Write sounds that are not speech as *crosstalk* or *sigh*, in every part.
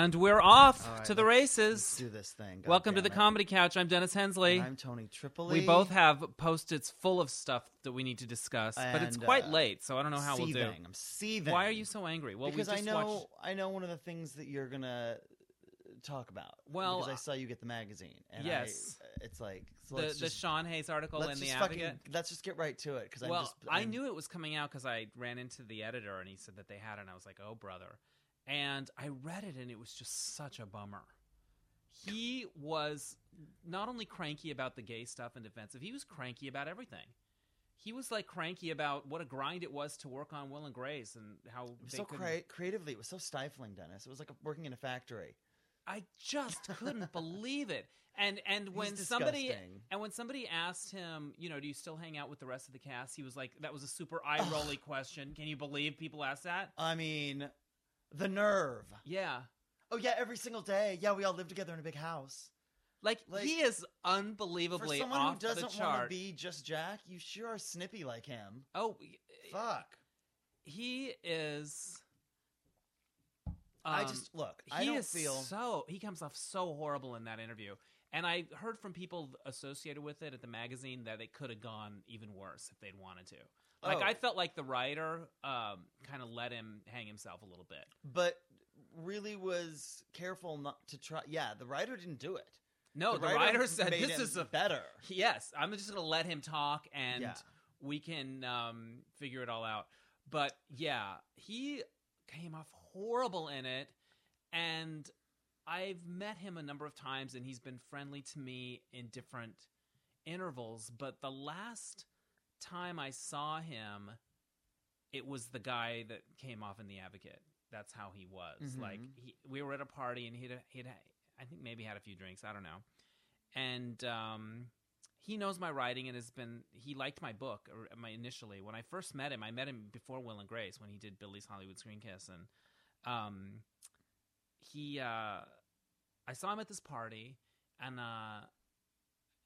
And we're off right, to the races. Let's do this thing. God Welcome to the it. Comedy Couch. I'm Dennis Hensley. And I'm Tony Tripoli. we both have post-its full of stuff that we need to discuss, but it's quite uh, late, so I don't know how seething. we'll do. I'm seething. Why are you so angry? Well, because we I know watched. I know one of the things that you're gonna talk about. Well, because I saw you get the magazine. And yes. I, it's like so The, just, Sean Hayes article in the just Advocate. fucking let's just get right to it because well, I'm just I I'm- knew it was coming out because I ran into the editor and he said that they had it, and I was like, "Oh, brother!" And I read it, and it was just such a bummer. He was not only cranky about the gay stuff and defensive; he was cranky about everything. He was like cranky about what a grind it was to work on Will and Grace and how It was they so couldn't- creatively. It was so stifling, Dennis. It was like working in a factory. I just couldn't *laughs* believe it. And and when somebody and when somebody asked him, you know, do you still hang out with the rest of the cast? He was like, that was a super *sighs* eye rolly question. Can you believe people asked that? I mean, the nerve. Yeah. Oh yeah, every single day. Yeah, we all live together in a big house. Like, Like, he is For unbelievably someone off who doesn't want to be just Jack, you sure are snippy like him. oh, Fuck. he is. I um, just look. I he don't is feel. so he comes off so horrible in that interview and i heard from people associated with it at the magazine that it could have gone even worse if they'd wanted to like Oh. i felt like the writer um, kind of let him hang himself a little bit but really was careful not to try. Yeah, the writer didn't do it. no the, writer writer said this is a better. yes i'm just gonna let him talk and Yeah. we can um, figure it all out but yeah he came off horrible in it and i've met him a number of times and he's been friendly to me in different intervals but the last time i saw him it was the guy that came off in the advocate. That's how he was. Mhm. like he, we were at a party and he'd, he'd i think maybe had a few drinks i don't know. And um, he knows my writing and has been he liked my book or my initially. When i first met him i met him before will and grace when he did billy's hollywood screen kiss. And um, he uh, i saw him at this party and uh,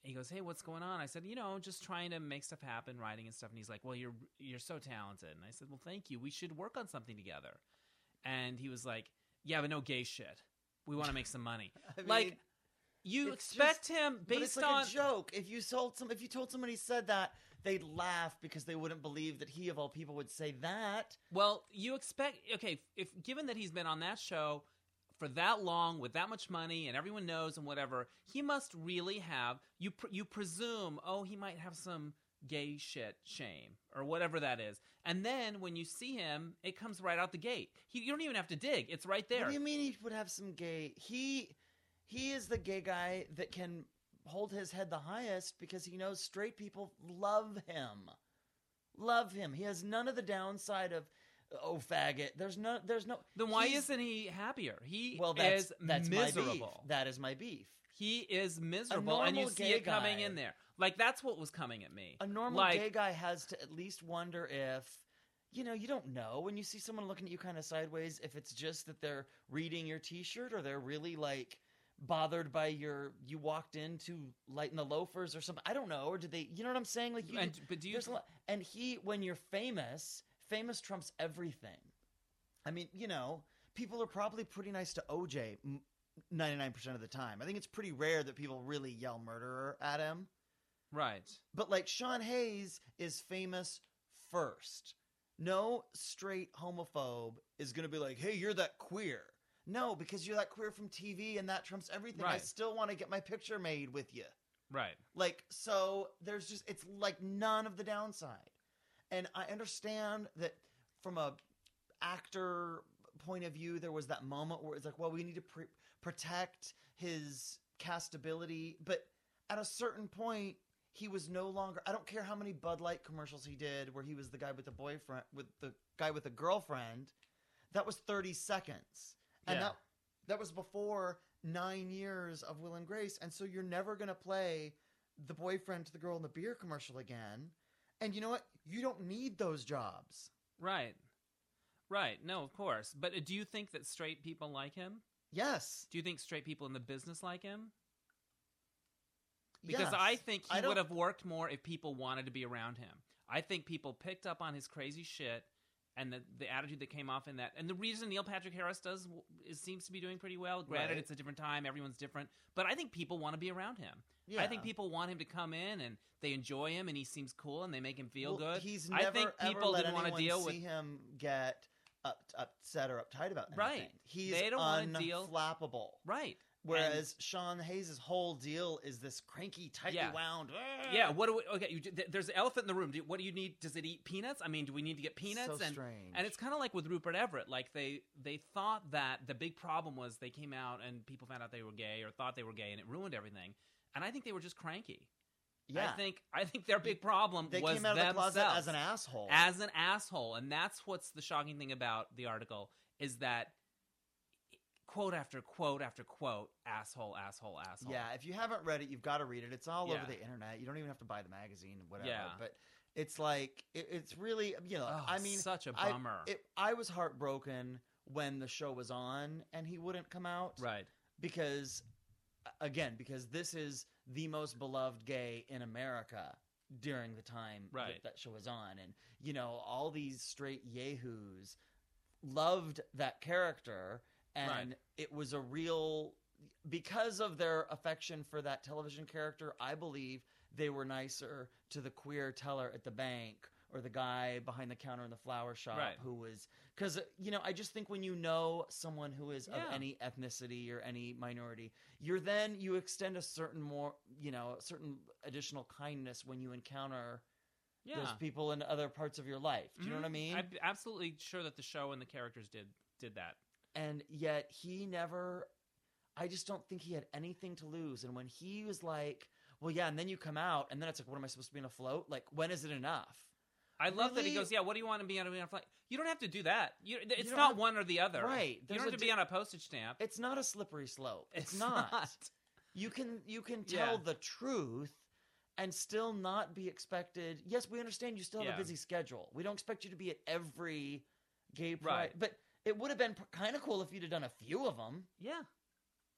he goes hey what's going on? I said you know just trying to make stuff happen writing and stuff. And he's like well you're you're so talented. And i said well thank you. We should work on something together. And he was like yeah but no gay shit. We want to make some money. *laughs* I like mean, you expect just- him based it's like on a joke. If you told some, if you told somebody said that, they'd laugh because they wouldn't believe that he of all people would say that. Well, you expect okay, if given that he's been on that show for that long with that much money and everyone knows and whatever, he must really have you pr- you presume, oh, he might have some gay shit shame or whatever that is. And then when you see him, it comes right out the gate. He, you don't even have to dig. It's right there. What do you mean he would have some gay? He he is the gay guy that can hold his head the highest because he knows straight people love him. Love him. He has none of the downside of oh faggot. There's no there's no then why he's- isn't he happier? He well that's is that's my beef. miserable. That is my beef. He is miserable and you see it coming guy- in there. Like that's what was coming at me. A normal like, gay guy has to at least wonder if you know, you don't know when you see someone looking at you kind of sideways if it's just that they're reading your t-shirt or they're really like bothered by your you walked in to lighten the loafers or something. I don't know. Or did they you know what I'm saying? Like you and but do you lot, and he when you're famous, famous trumps everything. I mean, you know, people are probably pretty nice to OJ 99% of the time. I think it's pretty rare that people really yell murderer at him. right? But like Sean Hayes is famous first. No straight homophobe is going to be like, "Hey, you're that queer." No, because you're that queer from TV and that trumps everything. I still want to get my picture made with you. Right. Like so there's just it's like none of the downside. And I understand that from a actor point of view there was that moment where it's like, well, we need to pre- protect his castability, but at a certain point he was no longer I don't care how many Bud Light commercials he did where he was the guy with the boyfriend with the guy with the girlfriend. That was 30 seconds. And Yeah. that that was before 9 years of Will and Grace and so you're never going to play the boyfriend to the girl in the beer commercial again. And you know what? You don't need those jobs. Right. Right. No, of course. But uh, do you think that straight people like him? Yes. Do you think straight people in the business like him? Because Yes. I think he I would have worked more if people wanted to be around him. I think people picked up on his crazy shit and the the attitude that came off in that, and the reason Neil Patrick Harris does is seems to be doing pretty well. Granted, Right. it's a different time, everyone's different, but I think people want to be around him. Yeah. I think people want him to come in and they enjoy him and he seems cool and they make him feel Well, good. He's I never think ever people let didn't want to deal with see him get up, upset or uptight about anything. Right. He's They don't wanna deal- unflappable. right. Whereas Sean Hayes' whole deal is this cranky, tightly Yeah. wound. Ah. Yeah, what do we, okay? You, th- there's an elephant in the room. Do, what do you need? Does it eat peanuts? I mean, do we need to get peanuts? So and strange. and it's kind of like with Rupert Everett. Like they they thought that the big problem was they came out and people found out they were gay or thought they were gay and it ruined everything. And I think they were just cranky. yeah. I think I think their big problem they was came out of the themselves closet as an asshole. as an asshole, and that's what's the shocking thing about the article is that quote after quote after quote asshole asshole asshole. Yeah, if you haven't read it, you've got to read it. It's all over the internet. You don't even have to buy the magazine, whatever. Yeah. But it's like it, it's really you know. Oh, I mean, such a bummer. it, I was heartbroken when the show was on and he wouldn't come out. right. because again because this is the most beloved gay in america during the time Right. that that show was on and you know all these straight yahoos loved that character and Right. it was a real because of their affection for that television character i believe they were nicer to the queer teller at the bank or the guy behind the counter in the flower shop Right. who was because you know i just think when you know someone who is of any ethnicity or any minority you're then you extend a certain more you know a certain additional kindness when you encounter Yeah. those people in other parts of your life do you know what i Mhm. mean I'm absolutely sure that the show and the characters did did that. And yet he never i just don't think he had anything to lose and when he was like well yeah and then you come out and then it's like what am i supposed to be in a float like when is it enough I love that he goes, "Yeah, what do you want to be on a flight?" You don't have to do that. You, it's don't have- one or the other. Right. You don't have to be on a postage stamp. it's not a slippery slope it's, not. you can you can tell Yeah. the truth and still not be expected yes we understand you still have Yeah. a busy schedule we don't expect you to be at every gay pride Right. but it would have been kind of cool if you'd have done a few of them Yeah.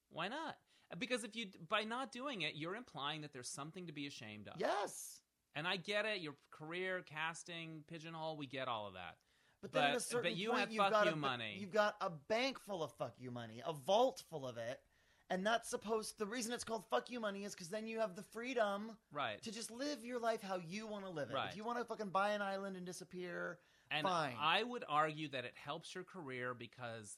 Why not? Because if you by not doing it, you're implying that there's something to be ashamed of. yes And I get it. Your career, casting, pigeonhole, we get all of that. but then at a certain but you point you've fuck got you a, money. you've got a bank full of fuck you money a vault full of it and that's supposed the reason it's called fuck you money is because then you have the freedom Right. to just live your life how you want to live it Right. if you want to fucking buy an island and disappear And fine. I would argue that it helps your career because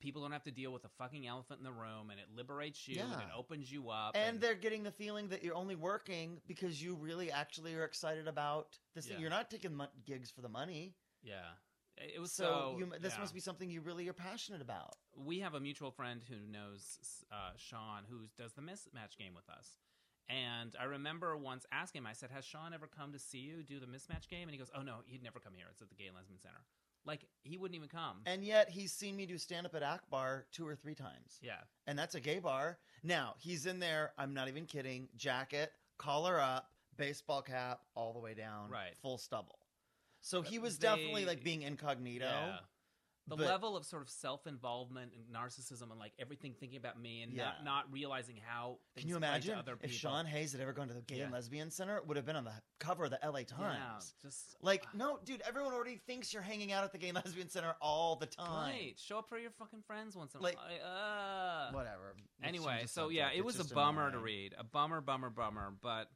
people don't have to deal with a fucking elephant in the room and it liberates you and it opens you up. and they're getting the feeling that you're only working because you really actually are excited about this thing. Yeah. You're not taking mon- gigs for the money. yeah. It was So, so. you, this yeah. must be something you really are passionate about. we have a mutual friend who knows uh, Sean, who does the mismatch game with us. And I remember once asking him, I said, "Has Sean ever come to see you do the mismatch game?" And he goes, "Oh no, he'd never come here. It's at the Gay Lesbian Center. Like he wouldn't even come." And yet he's seen me do stand up at Akbar two or three times. yeah, And that's a gay bar. Now, he's in there, I'm not even kidding, jacket, collar up, baseball cap, all the way down, Right. full stubble. So he was definitely like being incognito. yeah. The but- level of sort of self-involvement and narcissism and like everything thinking about me and Yeah. not, not realizing how Can you imagine other if. Sean Hayes had ever gone to the Gay and Lesbian Center? It would have been on the cover of the LA yeah, Times. just Like, no, dude, everyone already thinks you're hanging out at the Gay and *laughs* Lesbian Center all the time. right, show up for your fucking friends once in a Like- while. Uh, Whatever. Anyway, so yeah, it was a bummer to read. A bummer, bummer, bummer. But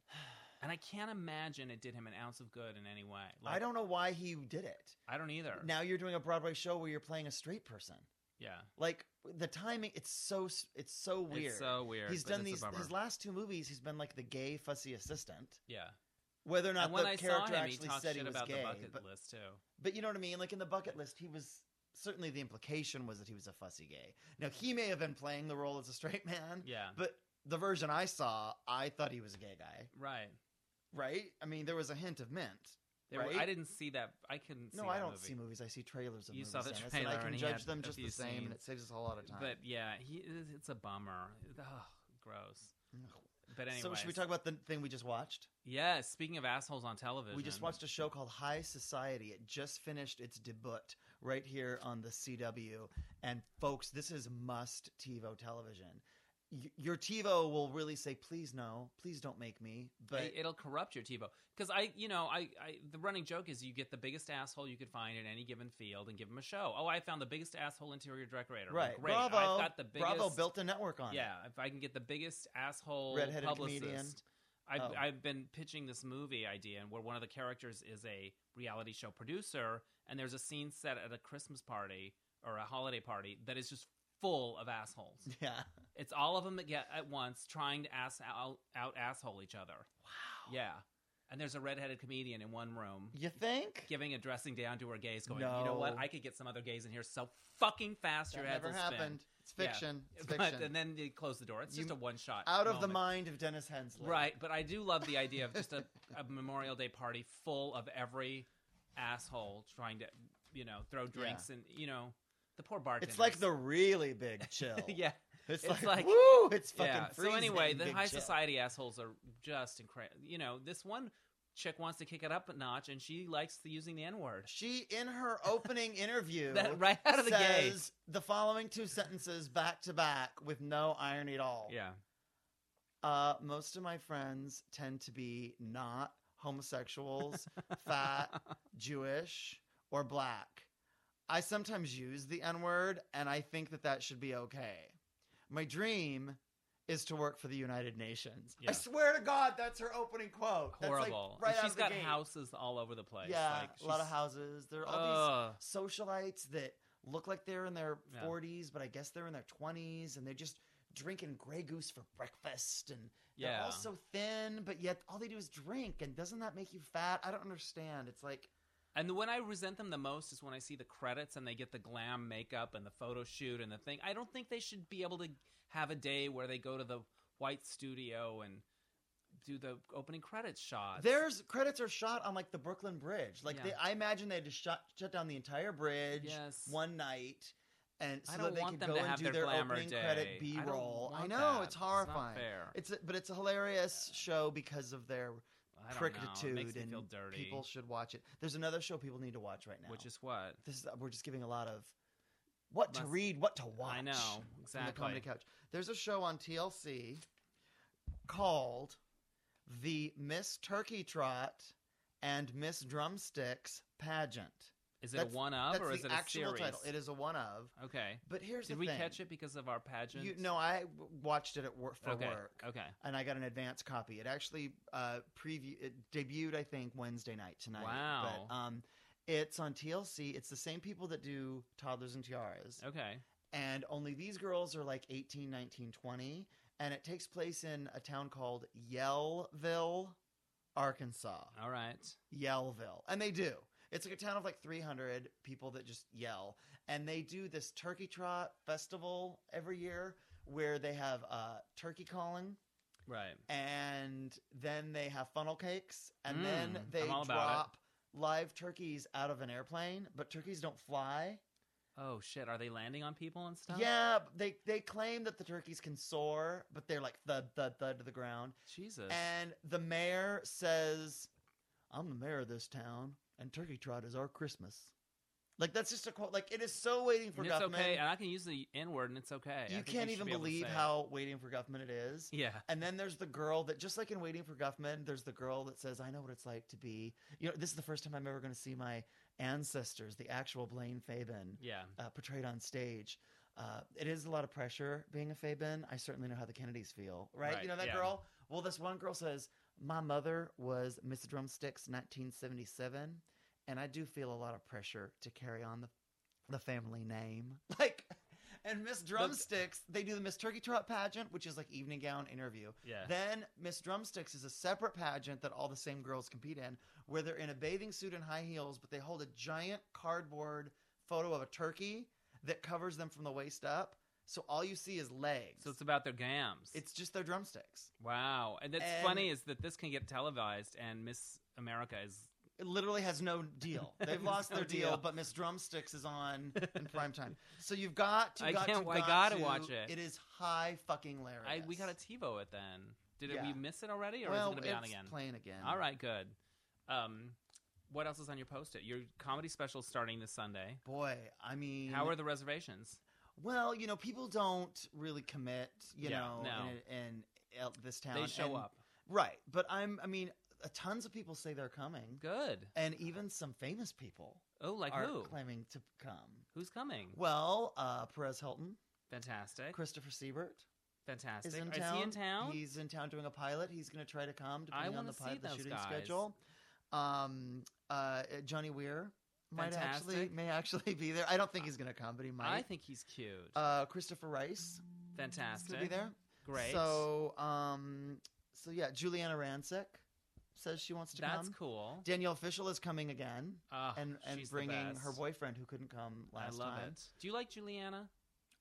and I can't imagine it did him an ounce of good in any way. Like, I don't know why he did it. I don't either. Now you're doing a Broadway show where you're playing a straight person. Yeah, Like the timing, it's so it's so weird. It's so weird. He's done these his last two movies. He's been like the gay fussy assistant. yeah. Whether or not and when the I character him, actually talked said he was about gay, the bucket but, list too. but you know what I mean. Like in the bucket list, he was certainly the implication was that he was a fussy gay. Now he may have been playing the role as a straight man, Yeah, but the version I saw, I thought he was a gay guy. right. Right? I mean, there was a hint of mint. There were- Right? I didn't see that. I couldn't. see No, I don't movie. see movies. I see trailers of You movies. saw the trailer and I can judge them just the same, and it saves us a lot of time. But yeah, he it's a bummer. Ugh, gross. But anyway, so should we talk about the thing we just watched? Yes. Speaking of assholes on television, We just watched a show called High Society. It just finished its debut right here on the CW. And folks, this is must TiVo television. Your TiVo will really say, "Please no, please don't make me." But It- it'll corrupt your TiVo because I, you know, I, I, the running joke is you get the biggest asshole you could find in any given field and give him a show. Oh, I found the biggest asshole interior decorator. Well, right, great. Bravo, I've got the biggest. Bravo built a network on it. Yeah, if I can get the biggest asshole Redheaded publicist. comedian. I've, Oh. I've been pitching this movie idea, and where one of the characters is a reality show producer, and there's a scene set at a Christmas party or a holiday party that is just full of assholes. *laughs* yeah. It's all of them that get at once trying to ass out, out asshole each other. Wow. Yeah. And there's a redheaded comedian in one room You think giving a dressing down to her gays, going, "You know what? I could get some other gays in here so fucking fast that your heads never will spin." happened? It's fiction. It's *laughs* But fiction. and then they close the door. It's just a one shot. Out of the mind of Dennis Hensley. Right, but I do love the idea of just a, *laughs* a Memorial Day party full of every asshole trying to, you know, throw drinks and you know, the poor bartender. It's like the really big *laughs* chill. yeah, It's, it's like, like- woo, it's fucking yeah. So anyway, the high chill. society assholes are just incredible. You know, this one chick wants to kick it up a notch, and she likes the, using the N word. She in her opening *laughs* interview That right out of the gate. says the following two sentences back to back with no irony at all. Yeah, Uh, most of my friends tend to be not homosexuals, *laughs* fat, Jewish, or black. I sometimes use the N word, and I think that that should be okay. My dream is to work for the United Nations. Yeah. I swear to God, that's her opening quote. That's like horrible. right and out of got gate. houses all over the place. Yeah, like, a lot of houses. There are all Ugh. these socialites that look like they're in their Yeah. 40s, but I guess they're in their 20s, and they're just drinking Grey Goose for breakfast, and they're Yeah. all so thin, but yet all they do is drink. And doesn't that make you fat? I don't understand. It's like, And the when I resent them the most is when I see the credits and they get the glam makeup and the photo shoot and the thing. I don't think they should be able to have a day where they go to the white studio and do the opening credits shot. there's credits are shot on like the Brooklyn Bridge. Like Yeah. they, I imagine they had to shut shut down the entire bridge Yes. one night. And so I that they want could go and do their their opening day. credit B roll. I want know that. it's It's horrifying. It's a, but it's a hilarious show because of their I don't know. It cricketitude makes me and people should watch it. There's another show people need to watch right now. which is what this is we're just giving a lot of what to read, what to watch. I know from the comedy couch. There's a show on TLC called the Miss Turkey Trot and Miss Drumsticks Pageant. Is it That's- a one of or is it a actual series? title. It is a one of. okay. But here's Did the we catch it because of our pageant? You, no, I watched it at work for okay. work. Okay. and I got an advance copy. It actually uh, preview it debuted, I think, Wednesday night tonight. Wow. But um, it's on TLC. It's the same people that do Toddlers and Tiaras, Okay. and only these girls are like 18, 19, 20, and it takes place in a town called Yellville, Arkansas. All right. Yellville, and they do. It's like a town of like 300 people that just yell, and they do this turkey trot festival every year where they have uh, turkey calling Right. and then they have funnel cakes, and Mm, then they I'm all about it. drop live turkeys out of an airplane, but turkeys don't fly. Oh shit! Are they landing on people and stuff? Yeah, they they claim that the turkeys can soar, but they're like thud thud thud to the ground. Jesus. And the mayor says, "I'm the mayor of this town, and Turkey Trot is our Christmas." Like that's just a quote. Like it is so waiting for And it's Guffman. okay, and I can use the N word, and it's okay. You can't even be believe how waiting for Guffman it is. Yeah. And then there's the girl that, just like in Waiting for Guffman, there's the girl that says, I know what it's like to be. You know, this is the first time I'm ever going to see my ancestors, the actual Blaine Fabin, Yeah. uh, portrayed on stage. Uh, it is a lot of pressure being a Fabin. I certainly know how the Kennedys feel, right? Right, You know that yeah. girl? Well, this one girl says, My mother was Miss Drumsticks 1977, and I do feel a lot of pressure to carry on the, the family name. *laughs* Like, and Miss Drumsticks, they do the Miss Turkey Trot pageant, which is like evening gown interview. Yeah. Then Miss Drumsticks is a separate pageant that all the same girls compete in, where they're in a bathing suit and high heels, but they hold a giant cardboard photo of a turkey that covers them from the waist up. So all you see is legs. so it's about their gams. it's just their drumsticks. wow, and that's And- funny is that this can get televised, and Miss America is It literally has no deal. *laughs* They've lost no their deal, deal. but Miss Drumsticks is on in *laughs* prime time. So you've got to. I got can't- To, I got gotta to- watch it. It is high fucking hilarious. I, we got to TiVo it then. Did it, Yeah. we miss it already, or well, is it going to be on it's again? Playing again. All right, good. Um, what else is on your post-it? Your comedy special starting this Sunday. boy. I mean, How are the reservations? Well, you know, people don't really commit, you Yeah, know, no. in, in el- this town. They show and- up. right? But I'm, I mean, uh, tons of people say they're coming, Good. and even some famous people Oh, like are who? claiming to come. Who's coming? Well, uh, Perez Hilton, Fantastic. Christopher Sieber Fantastic. is in Is town. he in town? He's in town doing a pilot. He's going to try to come depending on the pilot, the shooting guys. schedule. Um, uh, Johnny Weir might actually may actually be there. I don't think he's going to come, but he might. I think he's cute. uh, Christopher Rice Fantastic. going to be there. Great. So, um, so yeah, Giuliana Rancic says she wants to come. That's come. cool. Danielle Fishel is coming again Uh, and and she's the bringing best. her boyfriend who couldn't come I last love time. it. Do you like Giuliana?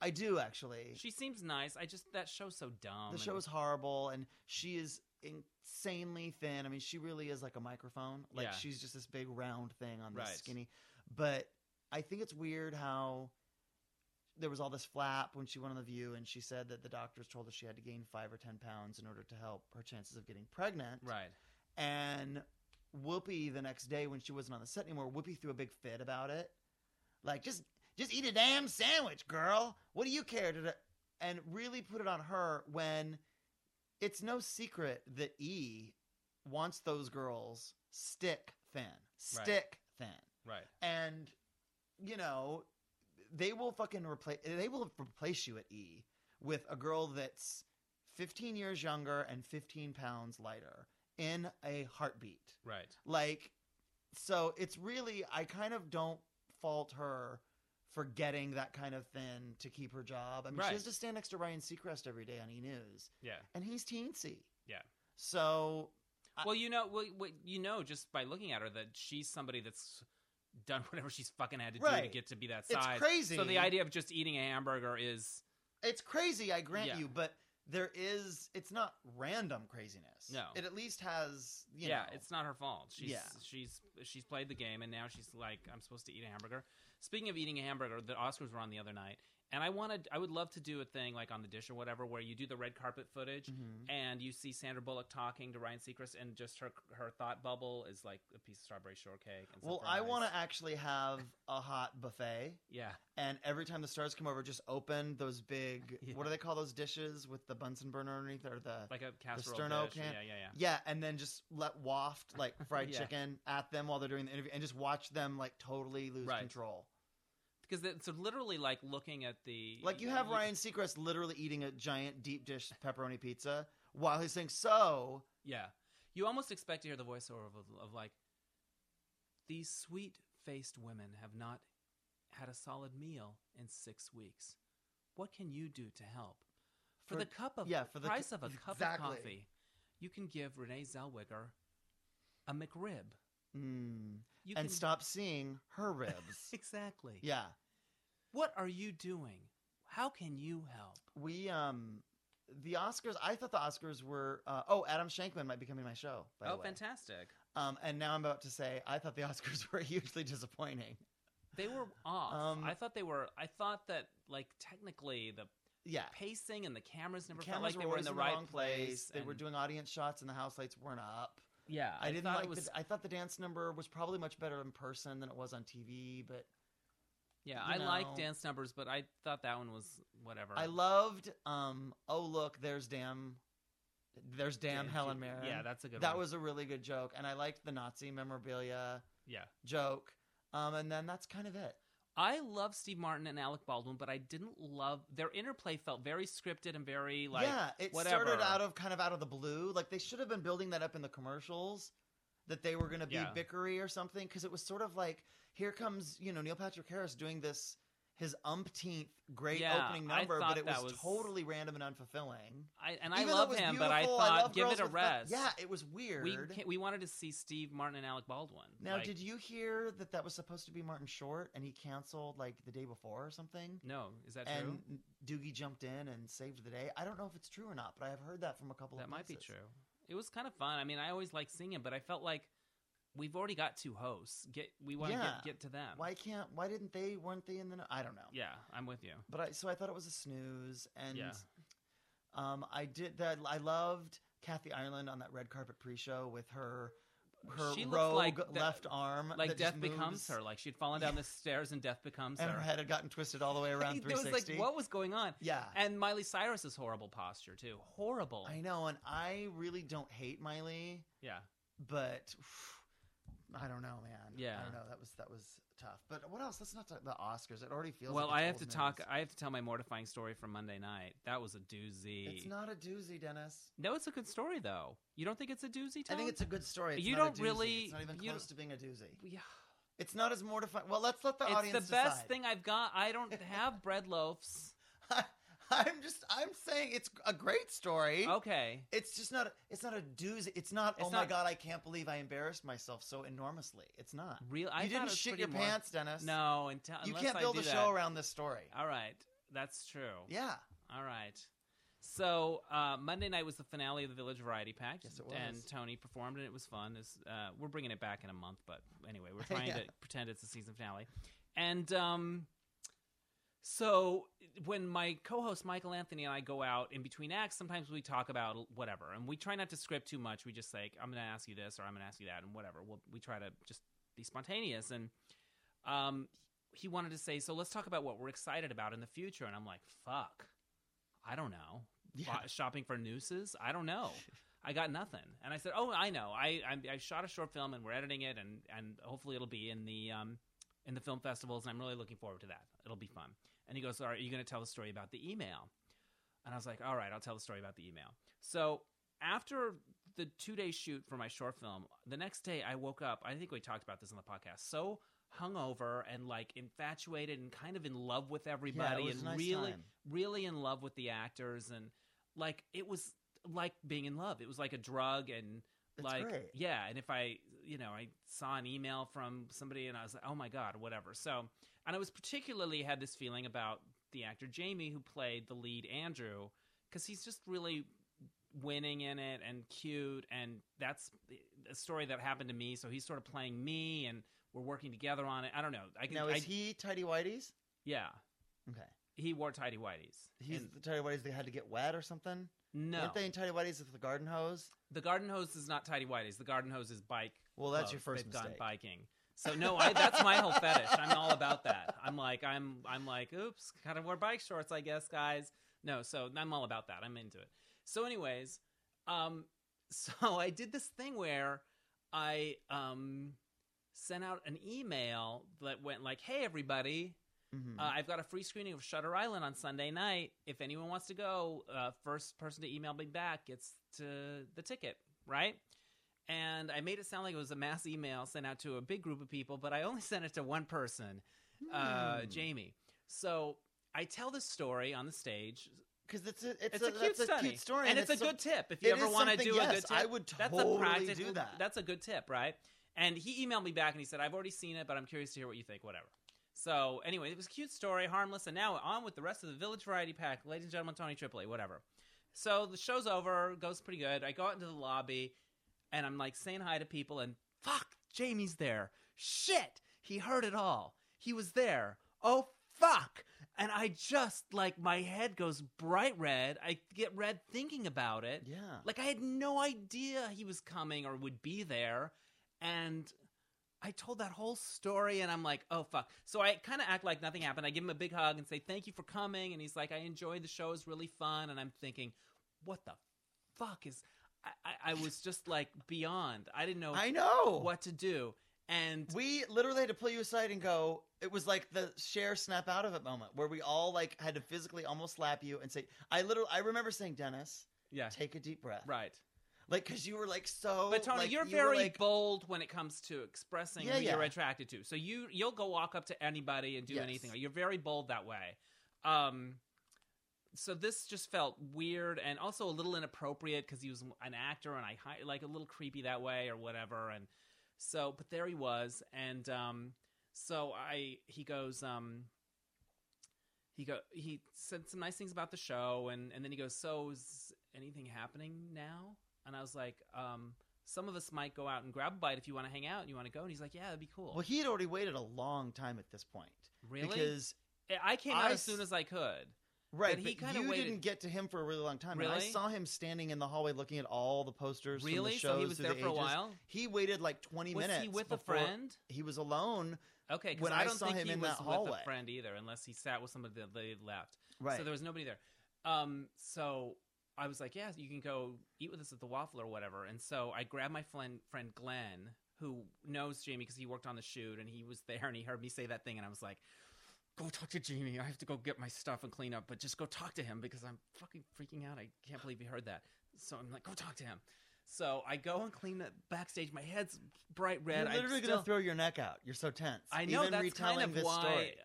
I do actually. She seems nice. I just that show's so dumb. the and- show is horrible, and she is insanely thin. I mean, she really is like a microphone. Like Yeah. she's just this big round thing on this Right. skinny. But I think it's weird how there was all this flap when she went on the View, and she said that the doctors told her she had to gain five or ten pounds in order to help her chances of getting pregnant. right. And Whoopi the next day when she wasn't on the set anymore, Whoopi threw a big fit about it. Like just just eat a damn sandwich, girl. What do you care to and really put it on her when it's no secret that E wants those girls stick thin. Stick thin. Right. And you know, they will fucking replace they will replace you at E with a girl that's 15 years younger and 15 pounds lighter in a heartbeat. Right. Like so it's really I kind of don't fault her for getting that kind of thin to keep her job. I mean, Right. she has to stand next to Ryan Seacrest every day on E News, Yeah. and he's teensy. Yeah. So I- Well, you know, well, you know, just by looking at her, that she's somebody that's done *laughs* whatever she's fucking had to do to get to be that it's size. crazy. So the idea of just eating a hamburger is it's crazy i grant Yeah. you but there is it's not random craziness No. it at least has you yeah, know, it's not her fault. She's Yeah. she's she's played the game and now she's like, I'm supposed to eat a hamburger. Speaking of eating a hamburger, the Oscars were on the other night, and I wanted I would love to do a thing like on the dish or whatever where you do the red carpet footage Mhm. and you see Sandra Bullock talking to Ryan Seacrest and just her her thought bubble is like a piece of strawberry shortcake. And well i want to actually have a hot buffet Yeah, and every time the stars come over just open those big *laughs* Yeah. what do they call those dishes with the bunsen burner underneath or the like a casserole sterno dish. can- Yeah, yeah, yeah. yeah and then just let waft like fried *laughs* Yeah. chicken at them while they're doing the interview and just watch them like totally lose Right. control Because it's literally like looking at the like you have ryan seacrest literally eating a giant deep dish pepperoni pizza while he's saying so Yeah, you almost expect to hear the voiceover of, of like, these sweet faced women have not had a solid meal in six weeks. What can you do to help? For, For- the cup of yeah, for the price cu- of a cup exactly. of coffee, you can give Renee Zellweger a McRib. mm. And can stop seeing her ribs *laughs* exactly. yeah What are you doing? How can you help? we um the oscars i thought the oscars were uh, oh adam shankman might be coming to my show by the oh, way. fantastic! um and now i'm about to say i thought the *laughs* oscars were hugely disappointing They were off. Um, I thought they were. I thought that like technically the yeah pacing and the cameras never cameras felt like they were always in the right wrong place they were doing audience shots and the house lights weren't up Yeah, i, didn't like it was. the, i thought the dance number was probably much better in person than it was on tv but yeah, I like dance numbers, but I thought that one was whatever. i loved um oh look there's damn there's damn Yeah, helen mirren Yeah, that's a good. that one. was a really good joke and i liked the nazi memorabilia Yeah, joke um and then that's kind of it I love Steve Martin and Alec Baldwin, but I didn't love their interplay. Felt very scripted and very like yeah, it whatever. started out of kind of out of the blue. Like they should have been building that up in the commercials that they were going to be Yeah. bickery or something because it was sort of like here comes you know Neil Patrick Harris doing this his umpteenth great Yeah, opening number, but it was, was- totally random and unfulfilling. I, and I Even though love him, but I thought love give it a with Fe- rest. yeah, it was weird. we we wanted to see Steve Martin and Alec Baldwin. now, Like, did you hear that that was supposed to be Martin Short and he canceled like the day before or something? no, is that true? and Doogie jumped in and saved the day. I don't know if it's true or not, but I have heard that from a couple that of That might be true. It was kind of fun. I mean, I always like seeing him, but I felt like we've already got two hosts. Get we want to Yeah. get get to them. Why can't? Why didn't they? Weren't they in the? I don't know. Yeah, I'm with you. But I so I thought it was a snooze, and Yeah. um, I did that. I loved Kathy Ireland on that red carpet pre-show with her her She rogue like left arm, like death becomes her. Like she'd fallen down the stairs and death becomes and her. her head had gotten twisted all the way around *laughs* It was 360. like, what was going on? Yeah, And Miley Cyrus's horrible posture too. Horrible. I know, and I really don't hate Miley, yeah. but I don't know, man. Yeah. I don't know. That was that was tough. But what else? Let's not talk the Oscars. It already feels. Well, like I it's have to old talk. I have to tell my mortifying story from Monday night. That was a doozy. It's not a doozy, Dennis. No, it's a good story though. You don't think it's a doozy? I think it's a good story. It's You not don't doozy. really- It's not even close to being a doozy. Yeah. It's not as mortifying. Well, let's let the It's audience the best decide. thing I've got. I don't *laughs* have bread loaves. I'm just. I'm saying it's a great story. Okay. It's just not. It's not a doozy. It's not. It's oh my not- god! I can't believe I embarrassed myself so enormously. It's not. Real. I you thought it didn't was shit pretty your mor- pants, Dennis. No, until you unless can't I build do a that. show around this story. All right, that's true. Yeah. All right. So uh, Monday night was the finale of the Village Variety Pack, Yes, it was. and. Tony performed, and it was fun. It's, uh, we're bringing it back in a month, but anyway, we're *laughs* trying Yeah. to pretend it's the season finale. And um, so when my co-host Michael Anthony and I go out in between acts, sometimes we talk about whatever, and we try not to script too much. We just say, "I'm going to ask you this," or "I'm going to ask you that," and whatever. We'll, we try to just be spontaneous. And um, he wanted to say, "So let's talk about what we're excited about in the future." And I'm like, "Fuck, I don't know." Yeah. Shopping for nooses? I don't know. I got nothing. And I said, "Oh, I know. I, I I shot a short film and we're editing it, and and hopefully it'll be in the um in the film festivals, and I'm really looking forward to that. It'll be fun." And he goes, "All right, are you going to tell the story about the email?" And I was like, "All right, I'll tell the story about the email." So after the two day shoot for my short film, the next day I woke up. I think we talked about this on the podcast. So hungover and like infatuated and kind of in love with everybody yeah, and nice really time. really in love with the actors and like it was like being in love. It was like a drug and It's like great. yeah, and if I you know I saw an email from somebody and I was like oh my god whatever. So and I was particularly had this feeling about the actor Jamie who played the lead Andrew because he's just really winning in it and cute and that's a story that happened to me so he's sort of playing me and we're working together on it i don't know i can Now I, is he tidy whities? yeah Okay. He wore tidy whities He's the tidy whities. They had to get wet or something. no Weren't they in tidy whities with the garden hose? The garden hose is not tidy whities. The garden hose is bike. Well, that's your clothes. first They've mistake. gone biking. So no, I, that's my whole fetish. I'm all about that. I'm like, I'm, I'm like, oops, kind of wear bike shorts, I guess, guys. No, so I'm all about that. I'm into it. So, anyways, um, *laughs* so I did this thing where I um sent out an email that went like, "Hey, everybody, Mhm. uh, I've got a free screening of Shutter Island on Sunday night. If anyone wants to go, uh, first person to email me back gets to the ticket, right? And I made it sound like it was a mass email sent out to a big group of people, but I only *laughs* sent it to one person, uh, Hmm. Jamie. So I tell this story on the stage. because it's a it's, It's, a, a, cute that's a cute story, and, it's, a so- good tip if you ever want to do a good tip. I would that's a totally practical. do that. That's a good tip, right? And he emailed me back and he said, "I've already seen it, but I'm curious to hear what you think. Whatever." So anyway, it was a cute story, harmless, and now on with the rest of the Village Variety Pack, ladies and gentlemen, Tony Tripoli, whatever. So the show's over, goes pretty good. I go out into the lobby, and I'm like saying hi to people, and fuck, Jamie's there. Shit, he heard it all. He was there. Oh fuck. And I just like my head goes bright red. I get red thinking about it. Yeah. Like I had no idea he was coming or would be there. And I told that whole story and I'm like, oh fuck. So I kind of act like nothing happened. I give him a big hug and say, thank you for coming. And he's like, I enjoyed the show. It was really fun. And I'm thinking, what the fuck is. I, I, I was just like beyond. I didn't know I know. what to do. And We literally had to pull you aside and go. It was like the share snap out of it moment where we all like had to physically almost slap you and say. I literally. I remember saying, Dennis, yeah, take a deep breath. right. Like because you were like so. But Tony, like, you're you very like, bold when it comes to expressing Yeah, who you're attracted to. So you you'll go walk up to anybody and do Yes. anything. You're very bold that way. Um, so this just felt weird and also a little inappropriate because he was an actor and I like a little creepy that way or whatever. And so, but there he was, and um, so I he goes um. He go. He said some nice things about the show, and, and then he goes, "So is anything happening now?" And I was like, um, "Some of us might go out and grab a bite if you want to hang out and you want to go." And he's like, "Yeah, that'd be cool." Well, he had already waited a long time at this point. really? Because I came out I as soon as I could. Right, But he but you waited- didn't get to him for a really long time. And I saw him standing in the hallway looking at all the posters. from the Really? shows So he was there the for a while. He waited like twenty Was minutes. he with a friend? He was alone. Okay, because when I I don't saw think him he in was that with hallway. a friend either, unless he sat with somebody that they left. Right. So there was nobody there. Um, so I was like, yeah, you can go eat with us at the Waffle or whatever. And so I grabbed my friend, friend Glenn, who knows Jamie because he worked on the shoot and he was there and he heard me say that thing. And I was like, go talk to Jamie. I have to go get my stuff and clean up, but just go talk to him because I'm fucking freaking out. I can't believe he heard that. So I'm like, go talk to him. So I go and clean the backstage. My head's bright red. You're literally gonna throw your neck out. You're so tense. I know Even that's kind of this why story.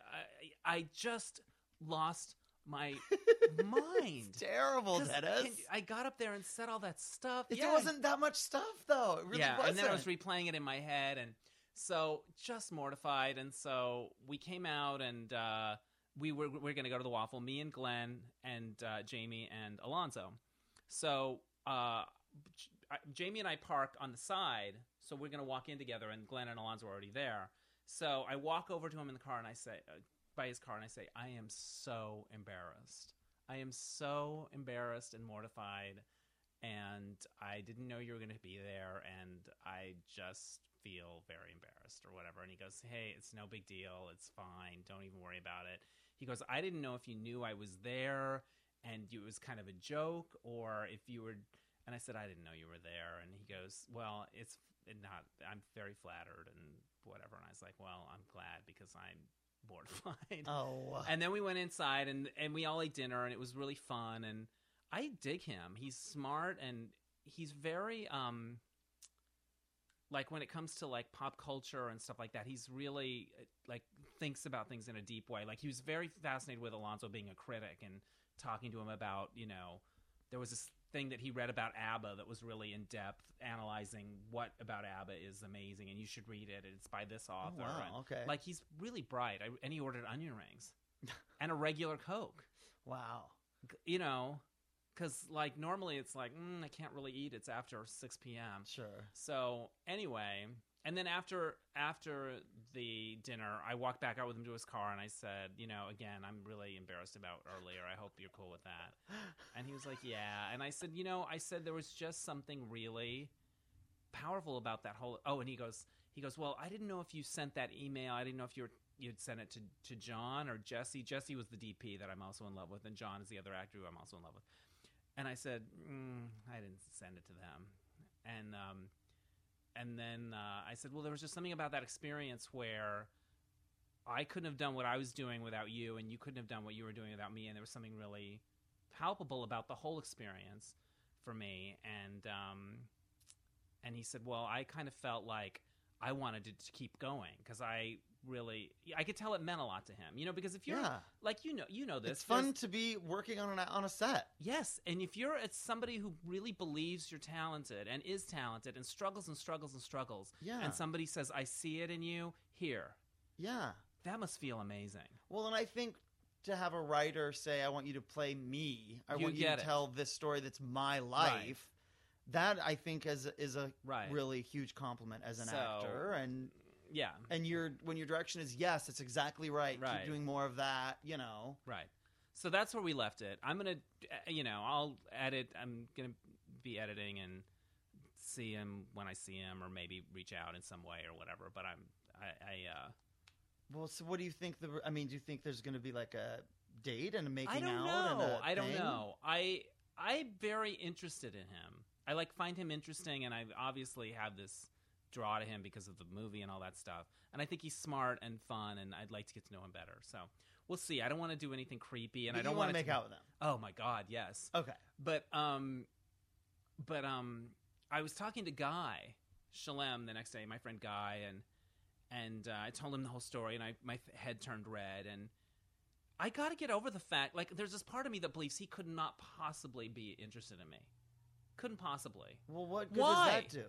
I, I just lost my *laughs* mind. It's terrible, 'Cause Dennis. can- I got up there and said all that stuff. It Yeah. wasn't that much stuff, though. It really yeah, wasn't. and then I was replaying it in my head, and so just mortified. And so we came out, and uh, we were we are going to go to the waffle. Me and Glenn and uh, Jamie and Alonso. So uh, J- I- Jamie and I park on the side, so we're going to walk in together, and Glenn and Alonso are already there. So I walk over to him in the car, and I say, uh, by his car, and I say, I am so embarrassed. I am so embarrassed and mortified and I didn't know you were going to be there, and I just feel very embarrassed or whatever. And he goes, Hey, it's no big deal. It's fine. Don't even worry about it. He goes, I didn't know if you knew I was there and it was kind of a joke or if you were. And I said, I didn't know you were there. And he goes, Well, it's not, I'm very flattered and whatever. And I was like, Well, I'm glad because I'm mortified *laughs* Oh, and then we went inside and and we all ate dinner and it was really fun and I dig him. He's smart and he's very um like when it comes to like pop culture and stuff like that, he's really uh, like thinks about things in a deep way. Like he was very fascinated with Alonso being a critic and talking to him about, you know, there was this thing that he read about ABBA that was really in depth, analyzing what about ABBA is amazing, and you should read it. It's by this author. Oh, wow, and, okay. Like he's really bright, I, and he ordered onion rings *laughs* and a regular Coke. wow. You know, because like normally it's like mm, I can't really eat. It's after six p.m. Sure. So anyway, and then after after the dinner, I walked back out with him to his car, and I said, you know, again, I'm really embarrassed about earlier. I hope you're cool with that. And he was like, yeah. And I said, you know, I said there was just something really powerful about that whole. Oh, and he goes, he goes, well, I didn't know if you sent that email. I didn't know if you were you'd sent it to to John or Jesse. Jesse was the DP that I'm also in love with, and John is the other actor who I'm also in love with. And I said, mm, I didn't send it to them. And um, and then uh, I said, well, there was just something about that experience where I couldn't have done what I was doing without you, and you couldn't have done what you were doing without me. And there was something really palpable about the whole experience for me. And um, and he said, well, I kind of felt like I wanted to, to keep going because I really I could tell it meant a lot to him, you know, because if you're Yeah. like you know you know this It's fun there's- to be working on an, on a set. Yes, and if you're it's somebody who really believes you're talented and is talented and struggles and struggles and struggles, Yeah. and somebody says, "I see it in you," here, Yeah. that must feel amazing. Well, and I think to have a writer say, "I want you to play me. I You want you to it. tell this story that's my life." That I think is is a Right. really huge compliment as an So- actor, and Yeah, and your when your direction is yes, it's exactly right. Right. Keep doing more of that. You know. right. So that's where we left it. I'm gonna, uh, you know, I'll edit. I'm gonna be editing and see him when I see him, or maybe reach out in some way or whatever. But I'm, I, I uh, Well, so what do you think? The I mean, do you think there's going to be like a date and a making I don't out? Know. I don't thing? know. I I'm very interested in him. I like find him interesting, and I obviously have this draw to him because of the movie and all that stuff. And I think he's smart and fun, and I'd like to get to know him better. So we'll see. I don't want to do anything creepy, and But I don't want to make out with them. Oh my god, yes. Okay. But um, but um, I was talking to Guy Shalem the next day, my friend Guy, and and uh, I told him the whole story, and I my head turned red, and I got to get over the fact, like, there's this part of me that believes he could not possibly be interested in me, couldn't possibly. Well, what good Why? does that do?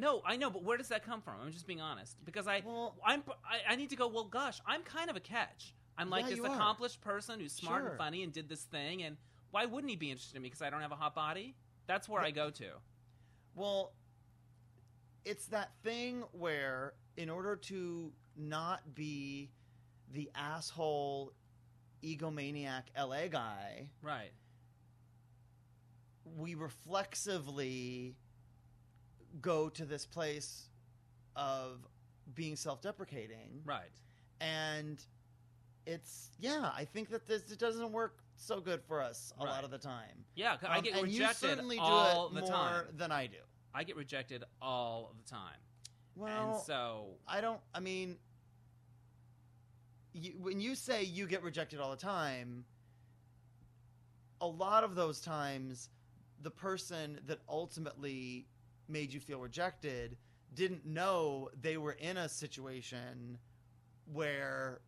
No, I know, but where does that come from? I'm just being honest because I, Well- I'm, I, I need to go. Well, gosh, I'm kind of a catch. I'm like Yeah, this you are. accomplished person who's smart Sure. and funny and did this thing, and why wouldn't he be interested in me? Because I don't have a hot body. That's where I go to. Well, it's that thing where, in order to not be the asshole egomaniac LA guy, Right. we reflexively go to this place of being self-deprecating Right. and it's yeah i think that this it doesn't work so good for us a Right. lot of the time Yeah, 'cause I Um, get and you rejected certainly all do it the more time. than i do I get rejected all the time. well and so i don't i mean you, when you say you get rejected all the time a lot of those times the person that ultimately made you feel rejected didn't know they were in a situation where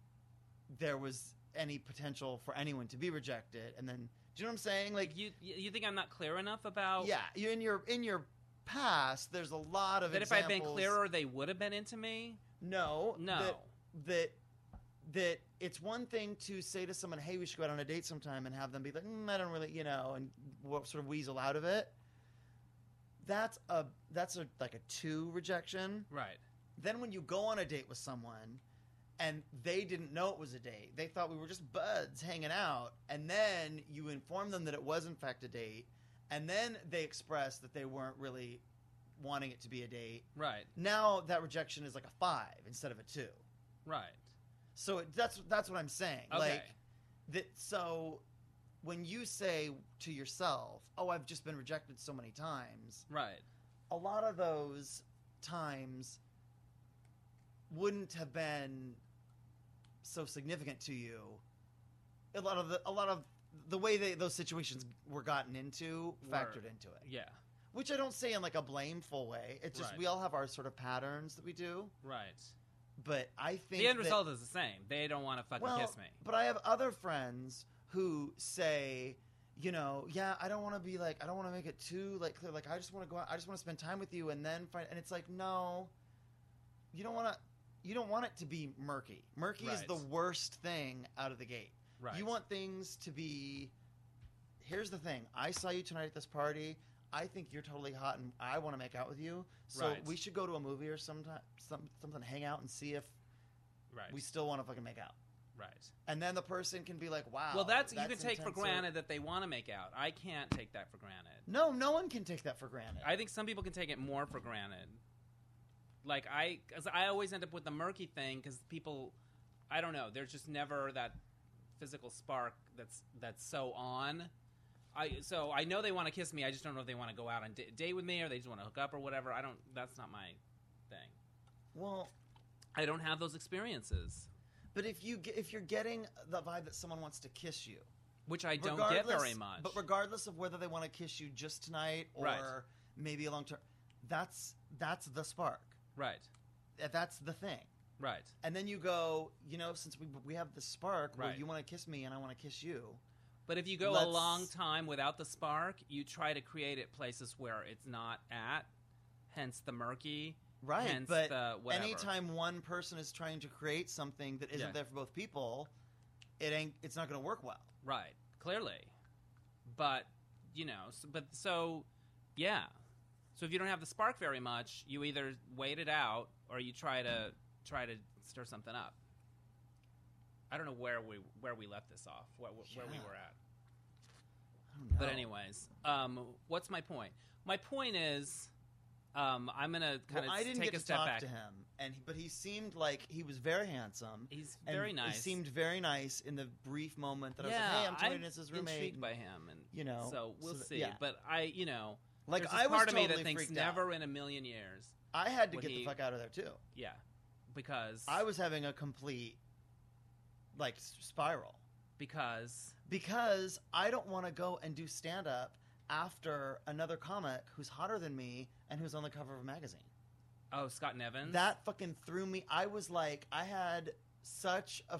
there was any potential for anyone to be rejected and then do you know what i'm saying like you you think I'm not clear enough about yeah you in your in your past there's a lot of that if I'd been clearer they would have been into me? no No. that, that that it's one thing to say to someone hey we should go out on a date sometime and have them be like mm, i don't really you know and sort of weasel out of it that's a that's a like a two rejection Right. then when you go on a date with someone and they didn't know it was a date they thought we were just buds hanging out and then you inform them that it was in fact a date and then they express that they weren't really wanting it to be a date Right. now that rejection is like a five instead of a two Right. so it, that's that's what i'm saying Okay. like that so when you say to yourself oh i've just been rejected so many times Right. a lot of those times wouldn't have been so significant to you. A lot of the a lot of the way they, those situations were gotten into Were. factored into it, Yeah. which I don't say in like a blameful way. It's just Right. we all have our sort of patterns that we do, Right. but I think The end that- result is the same. They don't want to fucking well, kiss me. But I have other friends who say, you know, yeah, I don't want to be like, I don't want to make it too like clear. Like, I just want to go out. I just want to spend time with you, and then find. And it's like, no, you don't want to. You don't want it to be murky. Murky is the worst thing out of the gate. Right. You want things to be. Here's the thing. I saw you tonight at this party. I think you're totally hot, and I want to make out with you. So Right. we should go to a movie or sometime, some something, hang out, and see if right. we still want to fucking make out. Right. And then the person can be like, "Wow." well, that's, you can take for intense," granted that they want to make out. I can't take that for granted. No, no one can take that for granted. I think some people can take it more for granted. Like I, because I always end up with the murky thing because people, I don't know. There's just never that physical spark that's that's so on. I so I know they want to kiss me. I just don't know if they want to go out and d- date with me or they just want to hook up or whatever. I don't. That's not my thing. well, I don't have those experiences, but if you get, if you're getting the vibe that someone wants to kiss you, which I don't get very much. But regardless of whether they want to kiss you just tonight or Right. maybe a long term, that's that's the spark. right, That's the thing. right, And then you go, you know, since we we have the spark, well, Right. you want to kiss me and I want to kiss you. But if you go a long time without the spark, you try to create it places where it's not at. Hence the murky. Right, Hence but the whatever. anytime one person is trying to create something that isn't Yeah. there for both people, it ain't. It's not going to work well. Right. Clearly. But you know, so, but so yeah. So if you don't have the spark very much, you either wait it out or you try to try to stir something up. I don't know where we where we left this off, where, where we Yeah. were at. I don't But anyways, um, what's my point? My point is, um, I'm gonna kind well, of I didn't take get a to step talk back. to him, and but he seemed like he was very handsome. He's and very nice. He seemed very nice in the brief moment that I was like, "Hey, I'm Tony I'm roommate." intrigued and, by him, and you know, so we'll so that- see. yeah. But I, you know, like I was part of me totally that thinks freaked out. never in a million years. I had to get he- the fuck out of there too. Yeah, because I was having a complete like spiral because because I don't want to go and do stand up after another comic who's hotter than me and who's on the cover of a magazine. oh Scott Nevins. That fucking threw me. I was like, I had such a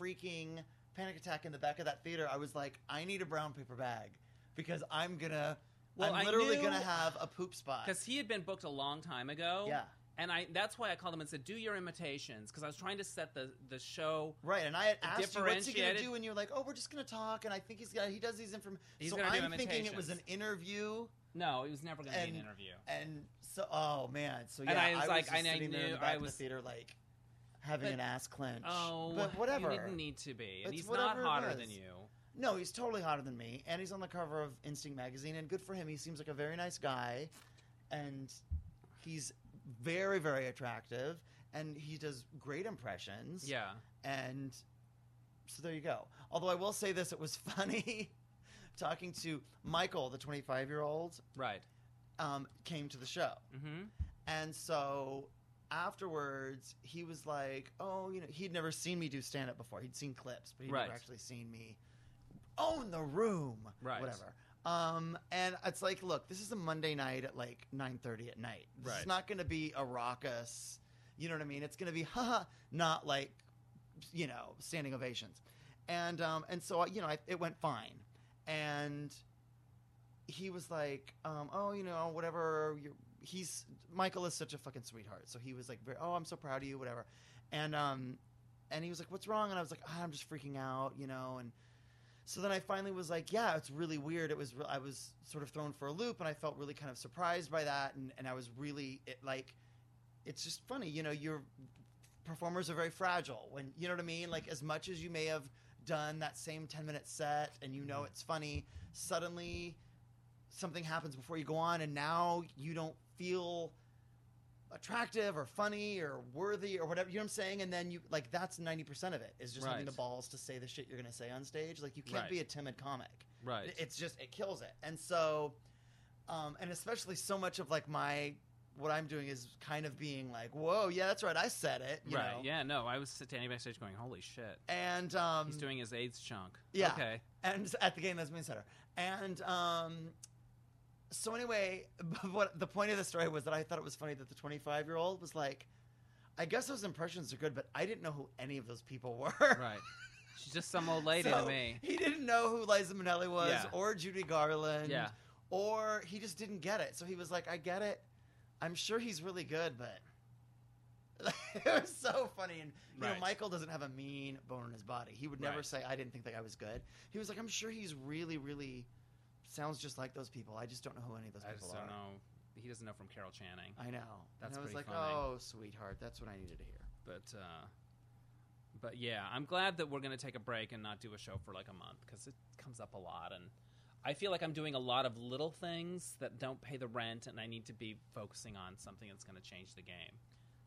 freaking panic attack in the back of that theater. I was like, I need a brown paper bag because I'm gonna. Well, I'm literally knew- gonna have a poop spot. because he had been booked a long time ago. Yeah, and I that's why I called him and said, "Do your imitations," because I was trying to set the the show. right. And I had asked you, what's he gonna do? And you're like, oh, we're just gonna talk. And I think he's got. He does these information. So I'm thinking it was an interview. No, it was never going to be an interview. And so, oh man, so yeah, And I was like- just and I sitting there in knew the back I of was- the theater, like, having But- an ass clench. Oh, but whatever. You didn't need to be, and It's he's not hotter than you. No, he's totally hotter than me, and he's on the cover of Instinct magazine, and good for him. He seems like a very nice guy, and he's very, very attractive, and he does great impressions. Yeah. and so there you go. Although I will say this, it was *laughs* funny talking to Michael, the 25 year old, Right. um, came to the show, Mm-hmm. and so afterwards he was like, "Oh, you know, he'd never seen me do stand up before. He'd seen clips, but he'd Right. never actually seen me own the room, Right. Whatever." Um, and it's like, look, this is a Monday night at like 9:30 at night. This Right. is not going to be a raucous. You know what I mean? It's going to be, *laughs* haha, not like, you know, standing ovations, and um, and so you know, I, it went fine, and he was like, um, oh, you know, whatever. You're, he's Michael is such a fucking sweetheart. So he was like, very, oh, I'm so proud of you, whatever. And um, and he was like, what's wrong? And I was like, ah, I'm just freaking out, you know. And so then I finally was like, yeah, it's really weird. It was I was sort of thrown for a loop, and I felt really kind of surprised by that, and and I was really it, like, it's just funny, you know. Your performers are very fragile when you know what I mean. Like as much as you may have done that same 10 minute set and you know Mhm. it's funny suddenly something happens before you go on and now you don't feel attractive or funny or worthy or whatever you know what i'm saying and then you like that's 90% of it is just having the balls to say the shit you're going to say on stage like you can't Right. be a timid comic Right. it's just it kills it and so um and especially so much of like my what i'm doing is kind of being like whoa yeah that's right i said it you right. know Yeah. No, I was standing backstage going, "Holy shit!" and um He's doing his AIDS chunk. yeah. Okay. and at the game that's main center and um so anyway *laughs* what the point of the story was that i thought it was funny that the 25 year old was like i guess those impressions are good but i didn't know who any of those people *laughs* were Right. She's just some old lady So, to me. he didn't know who liza minnelli was Yeah. or judy garland Yeah. or he just didn't get it so he was like i get it i'm sure he's really good but *laughs* it was so funny and you know michael doesn't have a mean bone in his body he would never Right. say i didn't think that guy was good he was like i'm sure he's really really sounds just like those people i just don't know who any of those I people just are don't know. He doesn't know from Carol Channing. i know That's and i was pretty like funny. oh sweetheart that's what i needed to hear But uh, but yeah, I'm glad that we're gonna take a break and not do a show for like a month because it comes up a lot, and I feel like I'm doing a lot of little things that don't pay the rent, and I need to be focusing on something that's gonna change the game.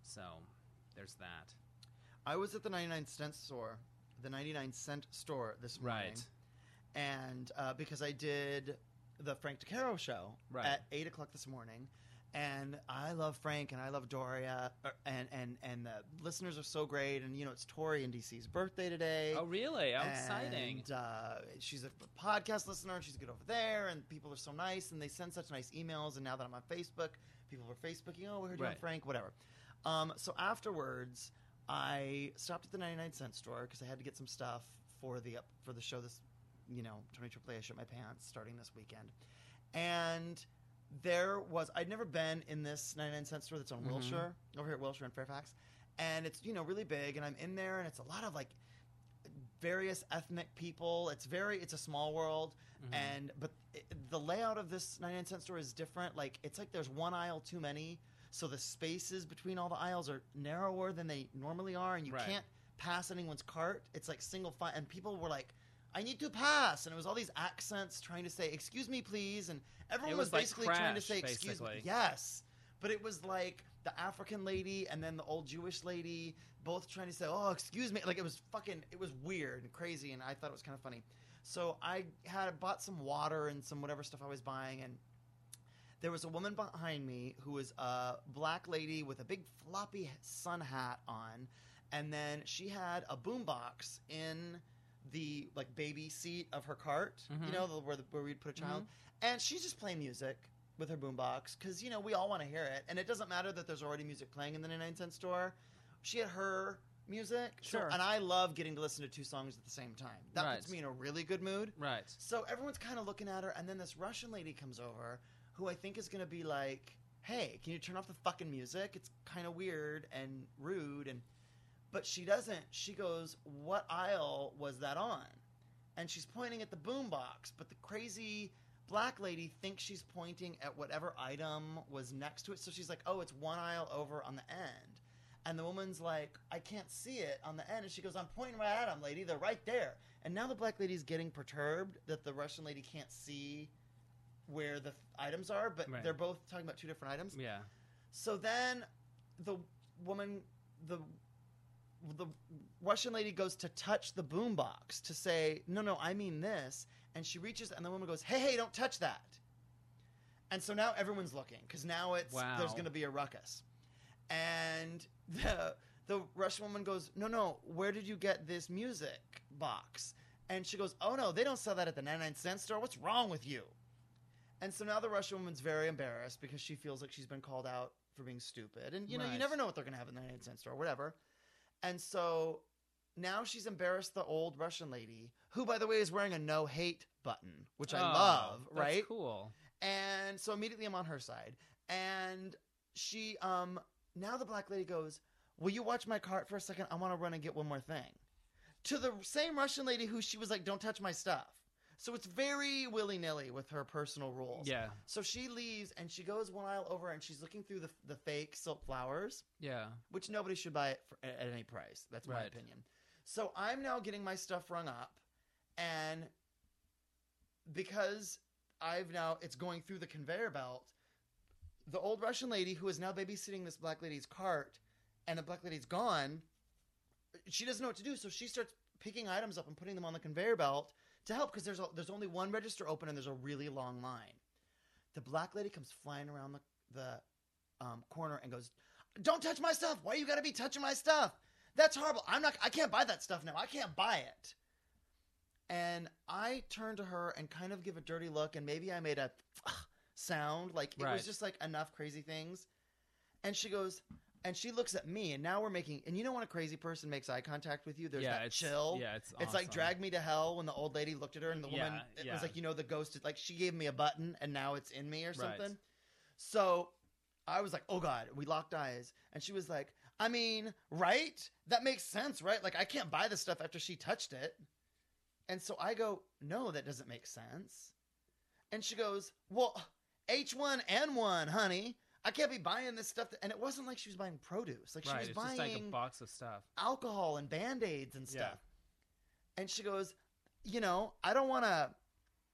So there's that. i was at the 99 cent store the 99 cent store this morning Right. And uh, because I did the Frank DeCaro show Right. at eight o'clock this morning, and I love Frank and I love Doria, uh, and and and the listeners are so great, and you know it's Tori and DC's birthday today. Oh really? How exciting! And, uh, she's a podcast listener, and she's good over there, and people are so nice, and they send such nice emails. And now that I'm on Facebook, people are Facebooking, oh, we heard you on Frank, whatever. Um, so afterwards, I stopped at the 99 cent store because I had to get some stuff for the for the show this, you know, 20 AAA. I shit my pants starting this weekend, and there was I'd never been in this 99 cent store that's on Mhm. Wilshire over here at Wilshire in Fairfax, and it's you know really big, and I'm in there, and it's a lot of like various ethnic people. It's very it's a small world, Mhm. and but it, the layout of this 99 cent store is different. Like it's like there's one aisle too many, so the spaces between all the aisles are narrower than they normally are, and you Right. can't pass anyone's cart. It's like single file, and people were like. I need to pass, and it was all these accents trying to say "excuse me, please," and everyone It was, was like basically trying to say "excuse me." Yes, but it was like the African lady and then the old Jewish lady both trying to say, "Oh, excuse me." Like it was fucking it was weird and crazy and I thought it was kind of funny. So I had bought some water and some whatever stuff I was buying and there was a woman behind me who was a black lady with a big floppy sun hat on and then she had a boombox in the like baby seat of her cart, you Mhm. know, the, where the, where we'd put a child, and she's just playing music with her boombox because you know we all want to hear it, and it doesn't matter that there's already music playing in the 99 cent store. She had her music, so- Sure. and I love getting to listen to two songs at the same time. That puts me in a really good mood. Right. So everyone's kind of looking at her, and then this Russian lady comes over, who I think is going to be like, "Hey, can you turn off the fucking music? It's kind of weird and rude." And but she doesn't. She goes, "What aisle was that on?" And she's pointing at the boombox, but the crazy black lady thinks she's pointing at whatever item was next to it. So she's like, "Oh, it's one aisle over on the end." And the woman's like, I can't see it on the end. And she goes, I'm pointing right at them, lady. They're right there. And now the black lady's getting perturbed that the Russian lady can't see where the items are, but Right. they're both talking about two different items. Yeah. So then the woman, the the Russian lady goes to touch the boombox to say, "No, no, I mean this." And she reaches, and the woman goes, "Hey, hey, don't touch that." And so now everyone's looking because now it's Wow. there's going to be a ruckus, and the the Russian woman goes, "No, no, where did you get this music box?" And she goes, "Oh no, they don't sell that at the 99 cent store. What's wrong with you?" And so now the Russian woman's very embarrassed because she feels like she's been called out for being stupid. And you know, you never know what they're going to have in the 99 cent store, whatever. And so now she's embarrassed the old Russian lady, who, by the way, is wearing a no hate button, which I Oh, love, that's right? Cool. And so immediately I'm on her side. And she, um, now the black lady goes, Will you watch my cart for a second? I want to run and get one more thing. To the same Russian lady who she was like, Don't touch my stuff. So it's very willy nilly with her personal rules. Yeah. So she leaves and she goes one aisle over and she's looking through the, the fake silk flowers, Yeah. which nobody should buy it for, at any price. That's my Right. opinion. So I'm now getting my stuff rung up, and because I've now it's going through the conveyor belt, the old Russian lady who is now babysitting this black lady's cart, and the black lady's gone. She doesn't know what to do, so she starts picking items up and putting them on the conveyor belt to help because there's a, there's only one register open and there's a really long line. The black lady comes flying around the the um, corner and goes, "Don't touch my stuff! Why you got to be touching my stuff? That's horrible! I'm not. I can't buy that stuff now. I can't buy it." And I turn to her and kind of give a dirty look, and maybe I made a sound like it Right. was just like enough crazy things. And she goes, and she looks at me, and now we're making. And you know when a crazy person makes eye contact with you, there's yeah. that it's, chill. Yeah. It's. It's like awesome. drag me to hell when the old lady looked at her and the woman it yeah. was like you know the ghost is- like she gave me a button and now it's in me or Right. something. So I was like, "Oh god." We locked eyes and she was like, "I mean, right? That makes sense, right? Like I can't buy the stuff after she touched it." And so I go, "No, that doesn't make sense." And she goes, "Well, H1N1, honey. I can't be buying this stuff." And it wasn't like she was buying produce. Like she Right. was buying just like a box of stuff. alcohol and band-aids and Yeah. stuff. And she goes, you know, I don't want to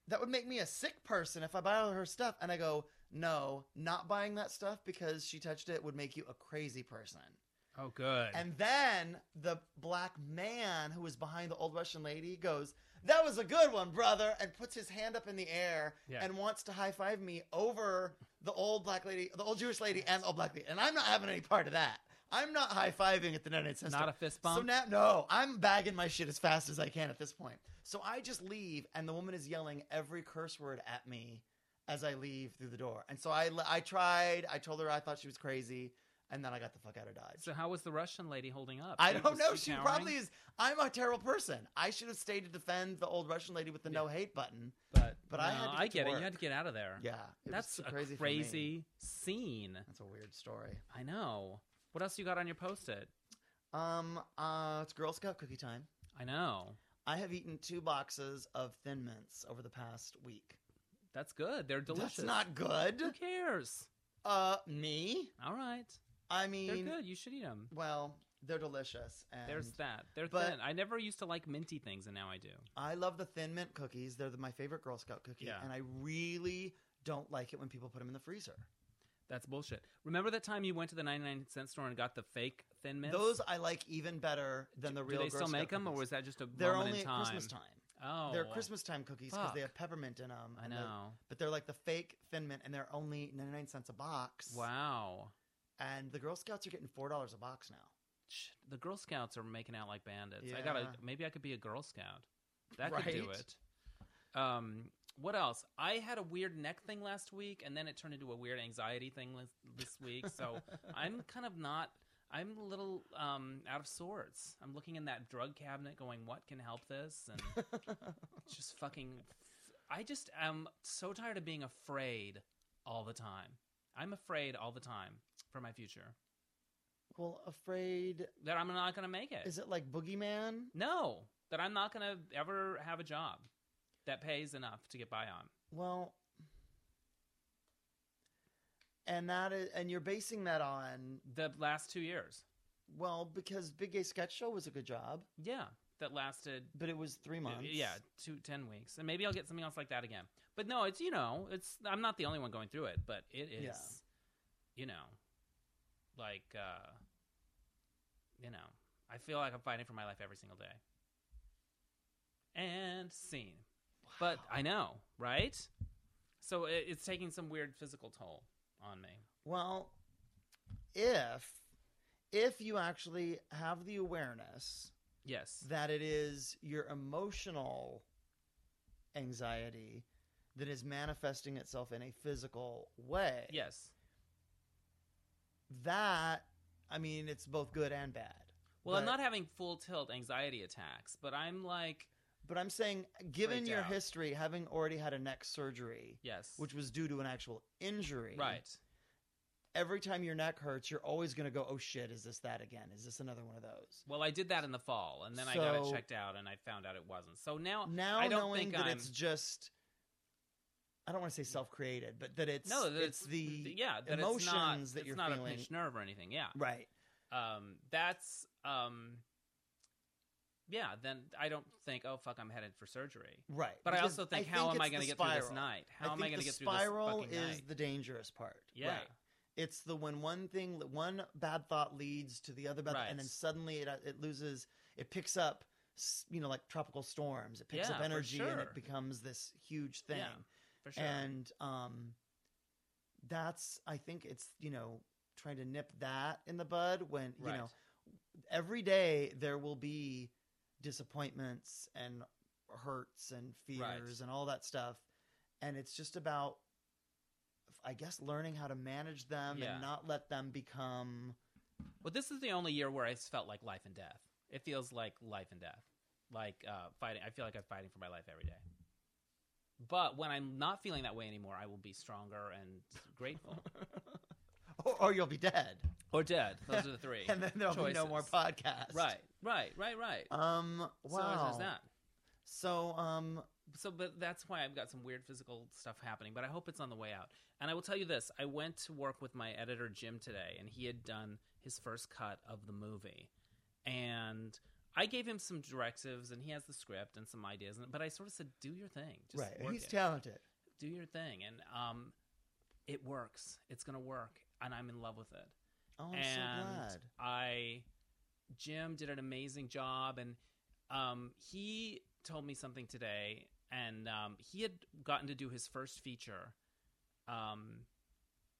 that would make me a sick person if I buy all her stuff. And I go, no, not buying that stuff because she touched it would make you a crazy person. Oh, good. And then the black man who was behind the old Russian lady goes, that was a good one, brother, and puts his hand up in the air Yeah. and wants to high five me over the old black lady, the old Jewish lady, and the old black lady. And I'm not having any part of that. I'm not high fiving at the 99 cent Not a fist bump. So now, no, I'm bagging my shit as fast as I can at this point. So I just leave, and the woman is yelling every curse word at me as I leave through the door. And so I, I tried. I told her I thought she was crazy, and then I got the fuck out of Dodge. so how was the Russian lady holding up? I don't know. She cowering? probably is. I'm a terrible person. I should have stayed to defend the old Russian lady with the Yeah. no hate button. But but I had to I get to it. You had to get out of there. Yeah, That's a crazy. crazy scene. That's a weird story. I know. What else you got on your post-it? Um, uh, it's Girl Scout cookie time. I know. I have eaten two boxes of Thin Mints over the past week. That's good. They're delicious. That's not good. Who cares? Uh, me? All right. I mean, They're good. You should eat them. well, they're delicious. And There's that. They're but- thin. I never used to like minty things, and now I do. I love the Thin Mint cookies. They're the, my favorite Girl Scout cookie, Yeah. and I really don't like it when people put them in the freezer. That's bullshit. Remember that time you went to the 99 cent store and got the fake thin mints? Those I like even better than the real. Do they Girl still Scout make them, or was that just a They're only at time? Christmas time. Oh, They're Christmas time cookies because they have peppermint in them. I and they're- know. but they're like the fake Thin Mint, and they're only ninety nine cents a box. Wow. And the Girl Scouts are getting four dollars a box now. The Girl Scouts are making out like bandits. I gotta maybe I could be a Girl Scout. That could do it. Um, what else? I had a weird neck thing last week, and then it turned into a weird anxiety thing this, this week. So *laughs* I'm kind of not. I'm a little um, out of sorts. I'm looking in that drug cabinet, going, "What can help this?" And *laughs* just fucking. I just am so tired of being afraid all the time. I'm afraid all the time for my future well, afraid that I'm not going to make it. is it like Boogeyman? No, that I'm not going to ever have a job that pays enough to get by on. Well, and that is, and you're basing that on The last two years. Well, because Big Gay Sketch Show was a good job, Yeah, that lasted but it was three months. yeah two ten weeks, and maybe I'll get something else like that again. But no, it's you know, it's I'm not the only one going through it, but it is, Yeah. you know, like uh, you know, I feel like I'm fighting for my life every single day. And scene, but I know, right? So it, it's taking some weird physical toll on me. Well, if if you actually have the awareness Yes. that it is your emotional anxiety that is manifesting itself in a physical way. Yes. That I mean, it's both good and bad. Well, I'm not having full tilt anxiety attacks, but I'm like, But I'm saying, given your out. history, having already had a neck surgery, yes, which was due to an actual injury, right. Every time your neck hurts, you're always going to go, "Oh shit, is this that again? Is this another one of those?" Well, I did that in the fall, and then I got it checked out, and I found out it wasn't. So now, Now I don't knowing think that I'm. it's just, I don't want to say self-created, but that it's no, that it's the yeah that emotions it's not, that it's you're not feeling. a pinched nerve or anything. Yeah, right. um, that's um, yeah. Then I don't think, oh fuck, I'm headed for surgery. Right. But I also think, how think am I going to get through this night? How am I going to get through this spiral is night? the dangerous part. Yeah. Right. It's the when one thing, one bad thought leads to the other bad, Right. and then suddenly it uh, it loses, it picks up, you know, like tropical storms. It picks Yeah, up energy and it becomes this huge thing. Yeah, for sure. And um, that's I think it's you know trying to nip that in the bud when you Right. know every day there will be disappointments and hurts and fears Right. and all that stuff and it's just about i guess learning how to manage them Yeah. and not let them become Well, this is the only year where I felt like life and death. It feels like life and death, like uh, fighting. I feel like I'm fighting for my life every day. But when I'm not feeling that way anymore, I will be stronger and grateful, *laughs* or, or you'll be dead or dead. Those are the three. *laughs* and then there'll be no more choices. podcasts Right, right, right, right. um So wow there's that. so um So, but that's why I've got some weird physical stuff happening. But I hope it's on the way out. And I will tell you this: I went to work with my editor Jim today, and he had done his first cut of the movie, and I gave him some directives, and he has the script and some ideas. and- But I sort of said, "Do your thing, just right he's it. talented do your thing," and um, it works. It's gonna work, and I'm in love with it oh i'm and so glad I Jim did an amazing job and um, he told me something today and um, he had gotten to do his first feature um,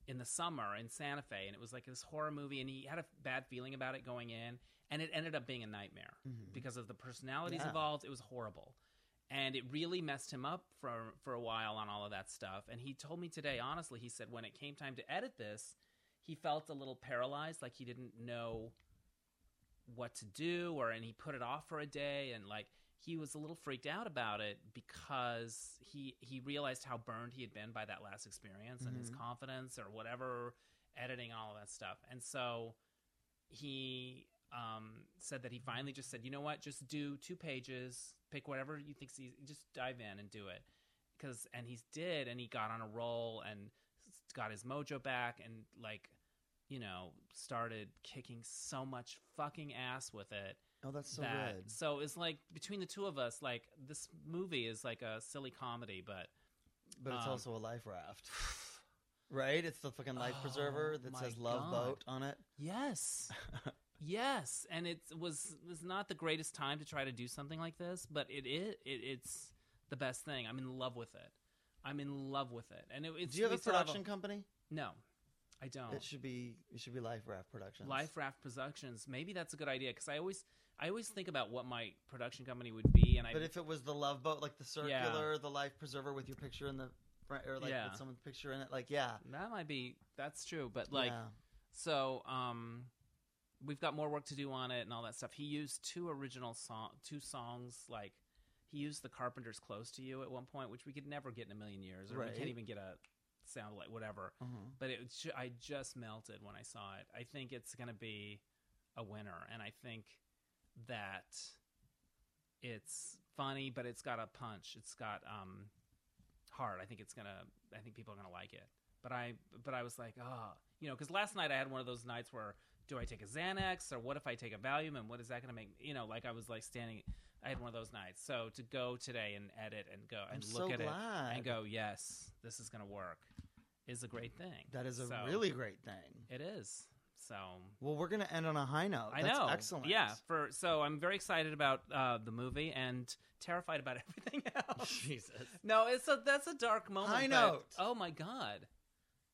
in the summer in Santa Fe and it was like this horror movie and he had a bad feeling about it going in and it ended up being a nightmare Mhm. because of the personalities Yeah. involved it was horrible and it really messed him up for for a while on all of that stuff and he told me today honestly he said when it came time to edit this he felt a little paralyzed like he didn't know what to do or and he put it off for a day and like he was a little freaked out about it because he he realized how burned he had been by that last experience and his Mhm. confidence or whatever editing all of that stuff. And so he um, said that he finally just said you know what? Just do two pages pick whatever you think easy just dive in and do it. Because and he did and he got on a roll and got his mojo back and like you know started kicking so much fucking ass with it oh that's so that. good. So it's like between the two of us like this movie is like a silly comedy but but it's um, also a life raft. *sighs* Right? It's the fucking life Oh, preserver that says love God. boat on it. Yes. *laughs* Yes. And it was was not the greatest time to try to do something like this but it is it, it's the best thing. I'm in love with it. I'm in love with it. And it, it's do you have a production company? No. I don't. It should be it should be life raft productions. Life Raft Productions. Maybe that's a good idea because I always I always think about what my production company would be, and I But if it was the love boat, like the circular, the life preserver with your picture in the front, or like Yeah. with someone's picture in it, like yeah, that might be that's true. But like yeah. so, um, we've got more work to do on it and all that stuff. He used two original song, two songs like. He used the Carpenter's "Close to You" at one point, which we could never get in a million years, or we can't even get a sound like whatever. Mhm. but it I just melted when I saw it. I think it's going to be a winner, and I think that it's funny, but it's got a punch. It's got um heart. I think it's gonna. I think people are gonna like it. But I, but I was like, oh, you know, because last night I had one of those nights where do I take a Xanax or what if I take a Valium and what is that going to make? You know, like I was like standing. I had one of those nights. So to go today and edit and go I'm and so look at it and go, yes, this is going to work, is a great thing. That is a So, really great thing. It is. So Well, we're gonna end on a high note. I That's know. Excellent. Yeah. For so I'm very excited about uh, the movie and terrified about *laughs* everything else. Jesus. No, it's a that's a dark moment. High but- note. Oh my god.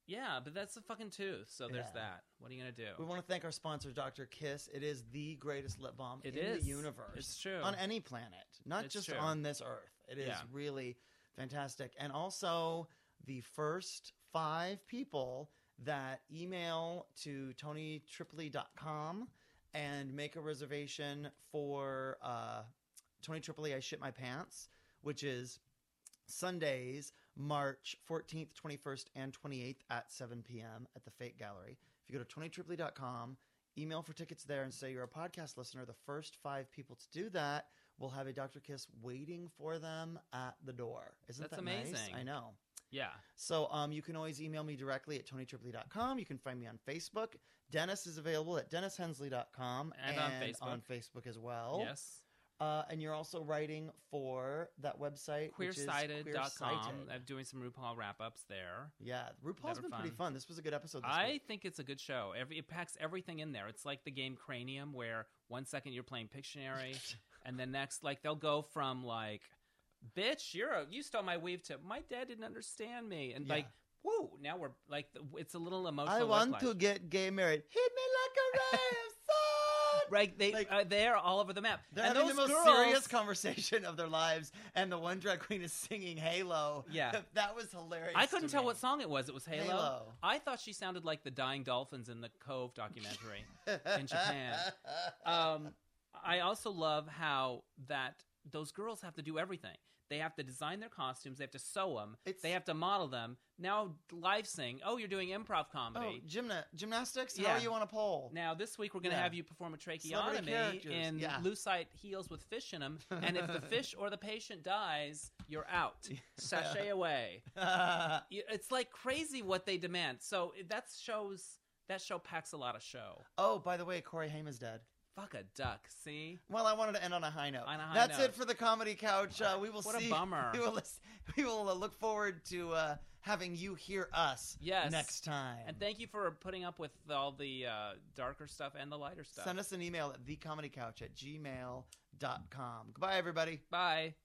Yeah, but that's a fucking tooth. So there's Yeah. that. What are you gonna do? We want to thank our sponsor, Dr. Kiss. It is the greatest lip balm It in is. the universe. It's true. On any planet, not It's just true. on this earth. It is Yeah. really fantastic. And also, the first five people that email to tonytripoli.com and make a reservation for uh, Tony Tripoli, I Shit My Pants, which is Sundays, March 14th, 21st, and 28th at 7 p.m. at the Fate Gallery. If you go to tonytripoli.com, email for tickets there and say you're a podcast listener, the first five people to do that will have a Dr. Kiss waiting for them at the door. Isn't That's that nice? amazing. I know. Yeah. So um, you can always email me directly at tonytripoli.com. You can find me on Facebook. Dennis is available at dennishensley.com And on Facebook. on Facebook as well. yes. Uh, and you're also writing for that website, Queersighted.com. I'm doing some RuPaul wrap ups there. Yeah, RuPaul's been pretty fun. fun. This was a good episode. This I week. think it's a good show. Every it packs everything in there. It's like the game Cranium, where one second you're playing Pictionary, *laughs* and then next, like they'll go from like, "Bitch, you're a, you stole my weave," to "My dad didn't understand me," and Yeah. like, "Woo!" Now we're like, it's a little emotional. I want to get gay married. Hit me like a ray of sun. Right, they Like- uh, they're all over the map. They're and having the most girls, serious conversation of their lives, and the one drag queen is singing Halo. Yeah. *laughs* that was hilarious. I couldn't tell me. what song it was. It was Halo. Halo. I thought she sounded like the dying dolphins in the Cove documentary. *laughs* in Japan. um, I also love how that those girls have to do everything. They have to design their costumes. They have to sew them. It's- They have to model them. Now live sing. Oh, you're doing improv oh, comedy. gymna- gymnastics. How Yeah. are you on a pole? Now this week we're going to Yeah. have you perform a tracheotomy in yeah. lucite heels with fish in them. And if the fish or the patient dies, you're out. *laughs* Sashay away. *laughs* It's like crazy what they demand. So that shows that show packs a lot of show. oh, by the way, Corey Haim is dead. Fuck a duck. See. Well, I wanted to end on a high note. On a high That's note. it for the comedy couch. Uh, we will What a bummer. *laughs* We will. lis- We will uh, look forward to uh, having you hear us. Yes. Next time. And thank you for putting up with all the uh, darker stuff and the lighter stuff. Send us an email at thecomedycouch at gmail.com. Goodbye, everybody. Bye.